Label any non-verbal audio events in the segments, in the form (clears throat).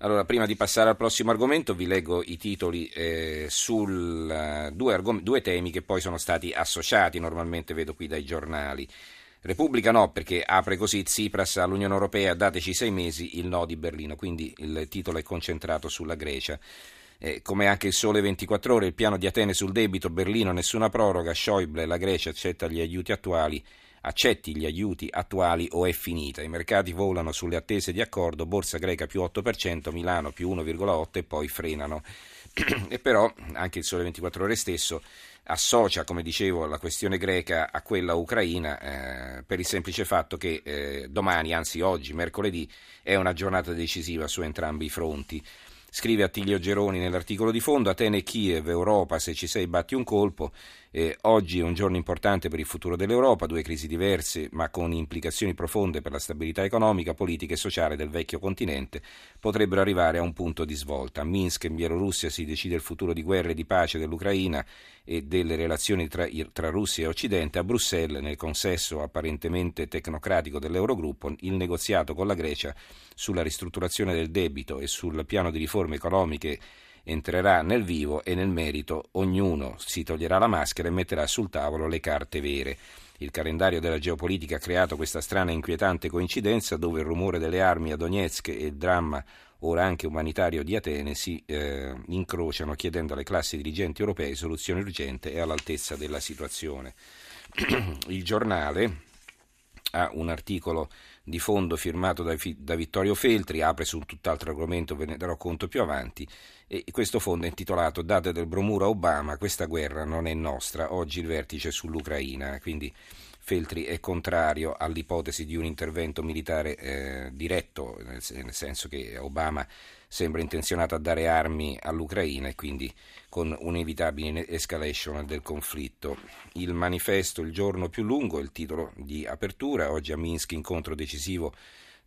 Allora, prima di passare al prossimo argomento, vi leggo i titoli eh, su uh, due, argom- due temi che poi sono stati associati, normalmente vedo qui dai giornali. Repubblica no, perché apre così Tsipras all'Unione Europea, dateci sei mesi, il no di Berlino, quindi il titolo è concentrato sulla Grecia. Eh, come anche il Sole 24 Ore, il piano di Atene sul debito, Berlino nessuna proroga, Schäuble, la Grecia accetta gli aiuti attuali, accetti gli aiuti attuali o è finita. I mercati volano sulle attese di accordo, borsa greca più 8%, Milano più 1,8% e poi frenano. (clears throat) e però anche il Sole 24 Ore stesso associa, come dicevo, la questione greca a quella ucraina eh, per il semplice fatto che eh, domani, anzi oggi, mercoledì, è una giornata decisiva su entrambi i fronti. Scrive Attilio Geroni nell'articolo di fondo, Atene e Kiev, Europa, se ci sei batti un colpo. Eh, oggi è un giorno importante per il futuro dell'Europa, due crisi diverse ma con implicazioni profonde per la stabilità economica, politica e sociale del vecchio continente, potrebbero arrivare a un punto di svolta. A Minsk, in Bielorussia, si decide il futuro di guerra e di pace dell'Ucraina e delle relazioni tra, tra Russia e Occidente. A Bruxelles, nel consesso apparentemente tecnocratico dell'Eurogruppo, il negoziato con la Grecia sulla ristrutturazione del debito e sul piano di riforme economiche entrerà nel vivo e nel merito ognuno si toglierà la maschera e metterà sul tavolo le carte vere. Il calendario della geopolitica ha creato questa strana e inquietante coincidenza dove il rumore delle armi a Donetsk e il dramma ora anche umanitario di Atene si eh, incrociano chiedendo alle classi dirigenti europee soluzioni urgenti e all'altezza della situazione. (clears throat) il giornale ha un articolo di fondo firmato da, da, Vittorio Feltri, apre su un tutt'altro argomento, ve ne darò conto più avanti, e questo fondo è intitolato Date del bromuro a Obama, questa guerra non è nostra, oggi il vertice sull'Ucraina, quindi Feltri è contrario all'ipotesi di un intervento militare eh, diretto, nel senso che Obama sembra intenzionato a dare armi all'Ucraina e quindi con un'inevitabile escalation del conflitto. Il manifesto Il giorno più lungo, il titolo di apertura, oggi a Minsk incontro decisivo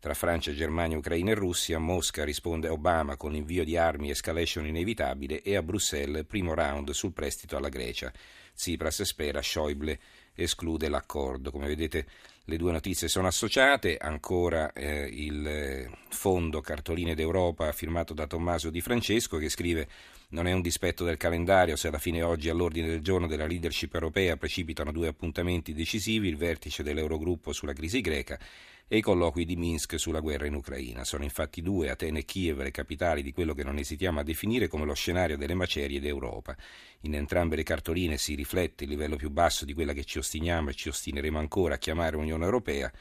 tra Francia, Germania, Ucraina e Russia, Mosca risponde Obama con l'invio di armi escalation inevitabile e a Bruxelles primo round sul prestito alla Grecia. Tsipras spera, Schäuble esclude l'accordo. Come vedete le due notizie sono associate, ancora eh, il fondo Cartoline d'Europa firmato da Tommaso Di Francesco che scrive non è un dispetto del calendario se alla fine oggi all'ordine del giorno della leadership europea precipitano due appuntamenti decisivi, il vertice dell'Eurogruppo sulla crisi greca e i colloqui di Minsk sulla guerra in Ucraina. Sono infatti due, Atene e Kiev, le capitali di quello che non esitiamo a definire come lo scenario delle macerie d'Europa. In entrambe le cartoline si riflette il livello più basso di quella che ci ostiniamo e ci ostineremo ancora a chiamare Unione Europea,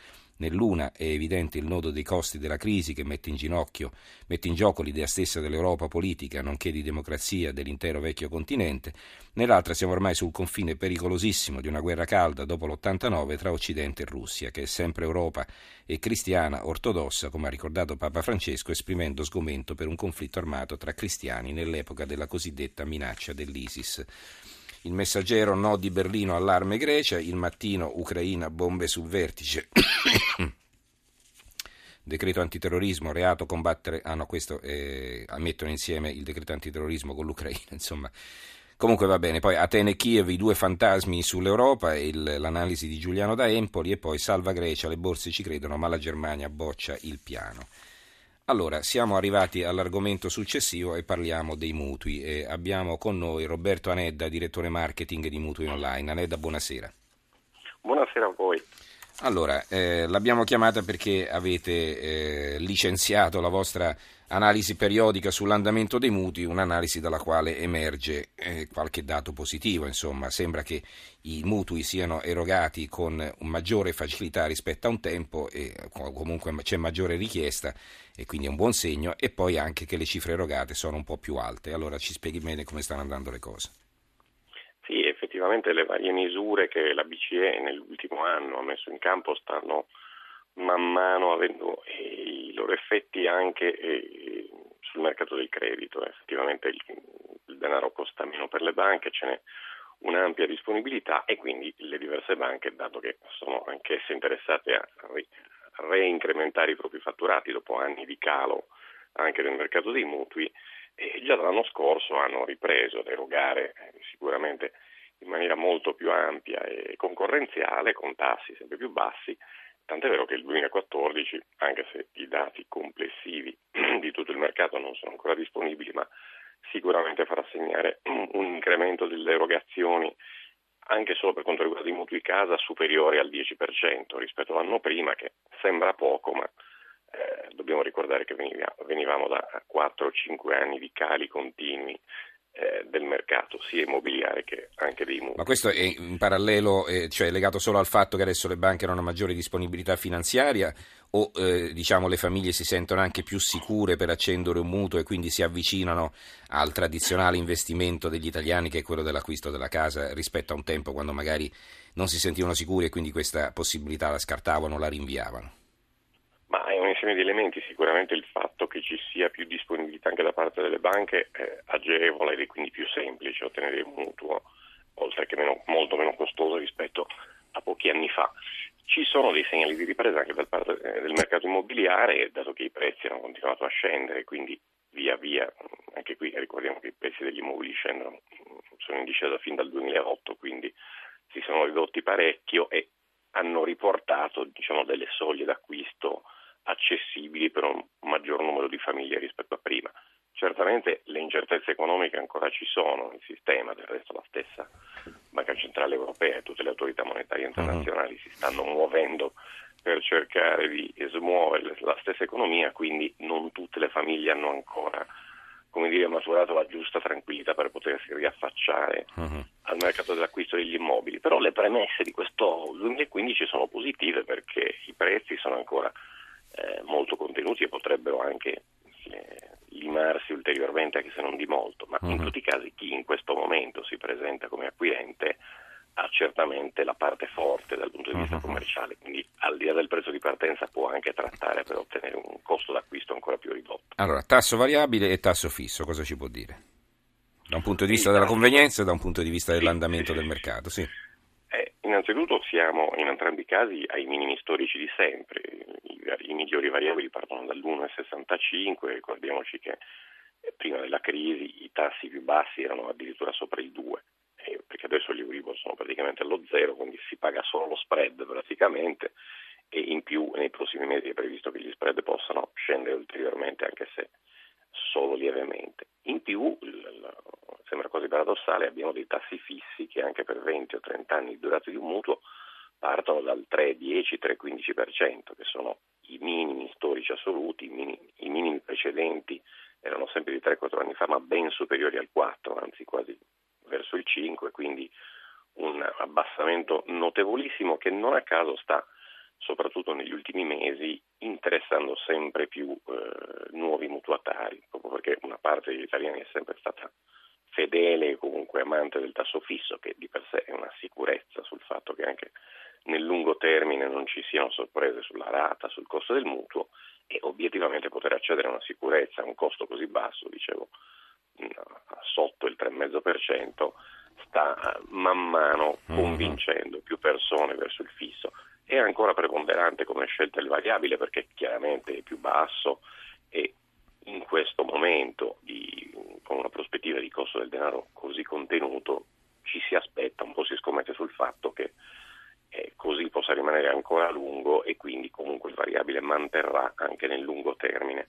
Nell'una è evidente il nodo dei costi della crisi che mette in ginocchio, mette in gioco l'idea stessa dell'Europa politica, nonché di democrazia dell'intero vecchio continente. Nell'altra siamo ormai sul confine pericolosissimo di una guerra calda dopo l'89 tra Occidente e Russia, che è sempre Europa e cristiana ortodossa, come ha ricordato Papa Francesco, esprimendo sgomento per un conflitto armato tra cristiani nell'epoca della cosiddetta minaccia dell'ISIS. Il messaggero no di Berlino, allarme Grecia, il mattino Ucraina, bombe sul vertice. (coughs) decreto antiterrorismo, reato combattere, ah no, questo eh, mettono insieme il decreto antiterrorismo con l'Ucraina, (laughs) insomma. Comunque va bene, poi Atene e Kiev, i due fantasmi sull'Europa, il, l'analisi di Giuliano da Empoli e poi salva Grecia, le borse ci credono, ma la Germania boccia il piano. Allora, siamo arrivati all'argomento successivo e parliamo dei mutui. E abbiamo con noi Roberto Anedda, direttore marketing di Mutui Online. Anedda, buonasera. Buonasera a voi. Allora, eh, l'abbiamo chiamata perché avete eh, licenziato la vostra analisi periodica sull'andamento dei mutui, un'analisi dalla quale emerge eh, qualche dato positivo. Insomma, sembra che i mutui siano erogati con maggiore facilità rispetto a un tempo e comunque c'è maggiore richiesta e quindi è un buon segno e poi anche che le cifre erogate sono un po' più alte. Allora ci spieghi bene come stanno andando le cose. Sì, effettivamente le varie misure che la BCE nell'ultimo anno ha messo in campo stanno man mano avendo i loro effetti anche eh, sul mercato del credito. Effettivamente il, denaro costa meno per le banche, ce n'è un'ampia disponibilità e quindi le diverse banche, dato che sono anch'esse interessate a reincrementare i propri fatturati dopo anni di calo anche nel mercato dei mutui, e già dall'anno scorso hanno ripreso ad erogare eh, sicuramente in maniera molto più ampia e concorrenziale, con tassi sempre più bassi, tant'è vero che il 2014, anche se i dati complessivi (clears throat) di tutto il mercato non sono ancora disponibili, ma sicuramente farà segnare (clears throat) un incremento delle erogazioni anche solo per quanto riguarda i mutui casa superiori al 10% rispetto all'anno prima, che sembra poco, ma eh, dobbiamo ricordare che venivamo da 4-5 anni di cali continui eh, del mercato sia immobiliare che anche dei mutui. Ma questo è in parallelo, eh, cioè legato solo al fatto che adesso le banche hanno una maggiore disponibilità finanziaria o eh, diciamo le famiglie si sentono anche più sicure per accendere un mutuo e quindi si avvicinano al tradizionale investimento degli italiani che è quello dell'acquisto della casa rispetto a un tempo quando magari non si sentivano sicuri e quindi questa possibilità la scartavano, la rinviavano? Ma è un insieme di elementi, sicuramente il fatto che ci sia più disponibilità anche da parte delle banche eh, agevola ed è quindi più semplice ottenere il mutuo, oltre che meno, molto meno costoso rispetto a pochi anni fa. Ci sono dei segnali di ripresa anche dal parte eh, del mercato immobiliare, dato che i prezzi hanno continuato a scendere, quindi via via, anche qui ricordiamo che i prezzi degli immobili scendono, sono in discesa fin dal 2008, quindi si sono ridotti parecchio e hanno riportato diciamo, delle soglie d'acquisto accessibili per un maggior numero di famiglie rispetto a prima. Certamente le incertezze economiche ancora ci sono nel sistema, del resto la stessa Banca Centrale Europea e tutte le autorità monetarie internazionali uh-huh. si stanno muovendo per cercare di smuovere la stessa economia, quindi non tutte le famiglie hanno ancora come dire, maturato la giusta tranquillità per potersi riaffacciare uh-huh. al mercato dell'acquisto degli immobili. Però le premesse di questo 2015 sono positive perché i prezzi sono ancora eh, molto contenuti e potrebbero anche eh, limarsi ulteriormente anche se non di molto, ma uh-huh. in tutti i casi chi in questo momento si presenta come acquirente ha certamente la parte forte dal punto di vista uh-huh. commerciale, quindi al di là del prezzo di partenza può anche trattare per ottenere un costo d'acquisto ancora più ridotto. Allora, tasso variabile e tasso fisso, cosa ci può dire? Da un punto di vista della convenienza e da un punto di vista dell'andamento del mercato, sì. Eh, innanzitutto siamo in entrambi i casi ai minimi storici di sempre, I, i migliori variabili partono dall'1,65, ricordiamoci che eh, prima della crisi i tassi più bassi erano addirittura sopra il 2 eh, perché adesso gli Euribor sono praticamente allo zero, quindi si paga solo lo spread praticamente e in più nei prossimi mesi è previsto che gli spread possano scendere ulteriormente anche se solo lievemente. In più, sembra quasi paradossale, abbiamo dei tassi fissi che anche per 20 o 30 anni di durata di un mutuo partono dal 3,10-3,15%, che sono i minimi storici assoluti, i minimi, i minimi precedenti erano sempre di 3-4 anni fa, ma ben superiori al 4, anzi quasi verso il 5, quindi un abbassamento notevolissimo che non a caso sta soprattutto negli ultimi mesi interessando sempre più eh, nuovi mutuatari, proprio perché una parte degli italiani è sempre stata fedele e comunque amante del tasso fisso, che di per sé è una sicurezza sul fatto che anche nel lungo termine non ci siano sorprese sulla rata, sul costo del mutuo e obiettivamente poter accedere a una sicurezza a un costo così basso, dicevo, sotto il 3,5% sta eh, man mano mm-hmm. convincendo più persone verso il fisso. È ancora preponderante come scelta il variabile perché chiaramente è più basso e in questo momento di, con una prospettiva di costo del denaro così contenuto ci si aspetta, un po' si scommette sul fatto che eh, così possa rimanere ancora a lungo e quindi comunque il variabile manterrà anche nel lungo termine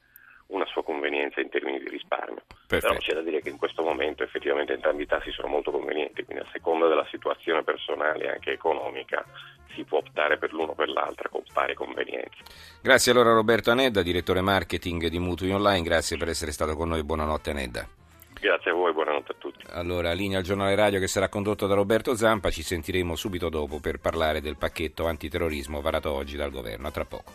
una sua convenienza in termini di risparmio. Perfetto. Però c'è da dire che in questo momento effettivamente entrambi i tassi sono molto convenienti, quindi a seconda della situazione personale e anche economica si può optare per l'uno o per l'altra con pari convenienza. Grazie allora Roberto Anedda, direttore marketing di Mutui Online, grazie per essere stato con noi, buonanotte Anedda. Grazie a voi, buonanotte a tutti. Allora, linea al giornale radio che sarà condotto da Roberto Zampa, ci sentiremo subito dopo per parlare del pacchetto antiterrorismo varato oggi dal governo. A tra poco.